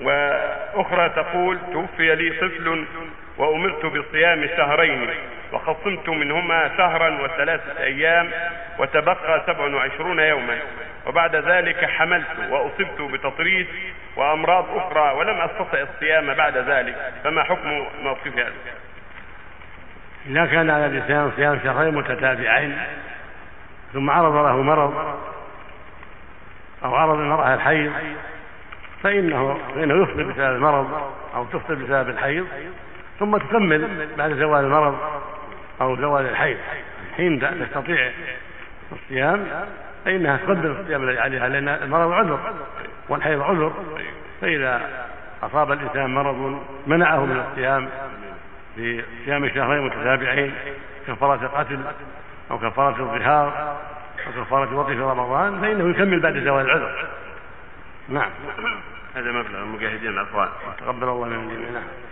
وأخرى تقول توفي لي طفل وأمرت بصيام شهرين وخصمت منهما شهرا وثلاثة أيام وتبقى سبع وعشرون يوما. وبعد ذلك حملت وأصبت بتطريس وأمراض أخرى ولم أستطع الصيام بعد ذلك. فما حكم موقف هذا؟ إذا كان على الإنسان صيام شهرين متتابعين ثم عرض له مرض أو عرض المرأة الحيض فإنه فإنه يفطر بسبب المرض أو تفطر بسبب الحيض ثم تكمل بعد زوال المرض أو زوال الحيض. حين تستطيع الصيام فإنها تقدم الصيام الذي عليها لأن المرض عذر والحيض عذر. فإذا أصاب الإنسان مرض منعه من الصيام في صيام شهرين متتابعين كفارة قتل أو كفارة الظهار أو كفارة في رمضان فإنه يكمل بعد زوال العذر. نعم. هذا مبلغ المجاهدين الأطفال. تقبل الله من الجميع. نعم.